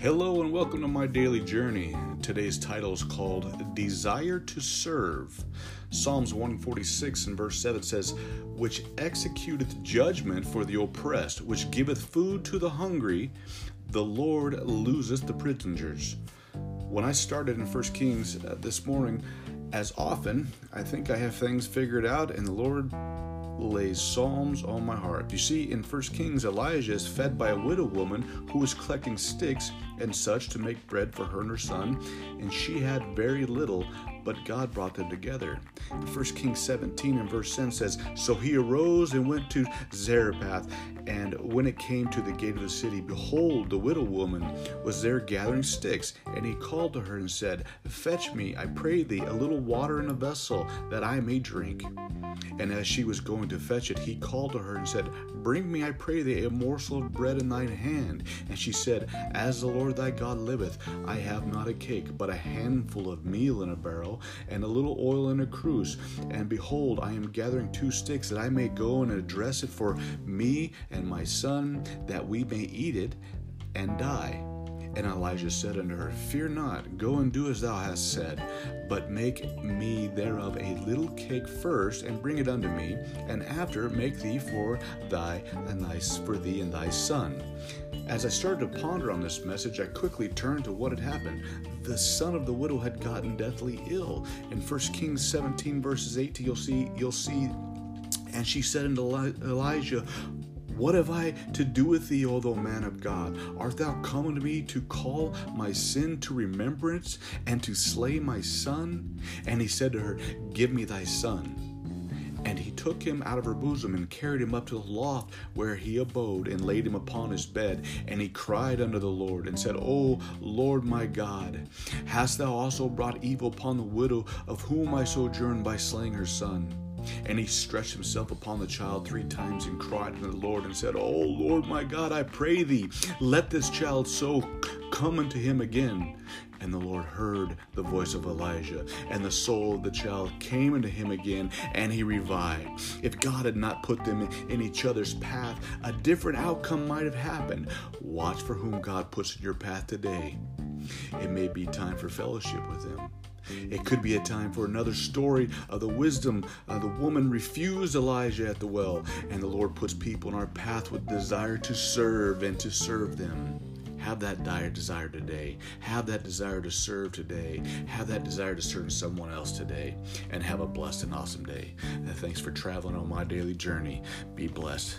Hello and welcome to my daily journey. Today's title is called Desire to Serve. Psalms 146 and verse 7 says, Which executeth judgment for the oppressed, which giveth food to the hungry, the Lord loseth the prisoners. When I started in 1 Kings uh, this morning, as often, I think I have things figured out, and the Lord lays psalms on my heart. You see, in 1 Kings, Elijah is fed by a widow woman who was collecting sticks and such to make bread for her and her son, and she had very little, but God brought them together. 1 Kings 17 and verse 10 says, So he arose and went to Zarephath, and when it came to the gate of the city, behold, the widow woman was there gathering sticks, and he called to her and said, Fetch me, I pray thee, a little water in a vessel, that I may drink. And as she was going to fetch it, he called to her and said, Bring me, I pray thee, a morsel of bread in thine hand. And she said, As the Lord thy God liveth, I have not a cake, but a handful of meal in a barrel, and a little oil in a cruse. And behold, I am gathering two sticks, that I may go and address it for me and my son, that we may eat it and die. And Elijah said unto her, Fear not, go and do as thou hast said, but make me thereof a little cake first, and bring it unto me, and after make thee for thy and thy for thee and thy son. As I started to ponder on this message, I quickly turned to what had happened. The son of the widow had gotten deathly ill. In 1 Kings 17 verses 18, you'll see you'll see and she said unto Elijah, what have I to do with thee, O thou man of God? Art thou come unto me to call my sin to remembrance and to slay my son? And he said to her, Give me thy son. Took him out of her bosom and carried him up to the loft where he abode and laid him upon his bed. And he cried unto the Lord and said, O Lord my God, hast thou also brought evil upon the widow of whom I sojourned by slaying her son? And he stretched himself upon the child three times and cried unto the Lord and said, O Lord my God, I pray thee, let this child so come unto him again. And the Lord heard the voice of Elijah, and the soul of the child came into him again, and he revived. If God had not put them in each other's path, a different outcome might have happened. Watch for whom God puts in your path today. It may be time for fellowship with him. It could be a time for another story of the wisdom. Uh, the woman refused Elijah at the well, and the Lord puts people in our path with desire to serve and to serve them. Have that dire desire today. Have that desire to serve today. Have that desire to serve someone else today. And have a blessed and awesome day. And thanks for traveling on my daily journey. Be blessed.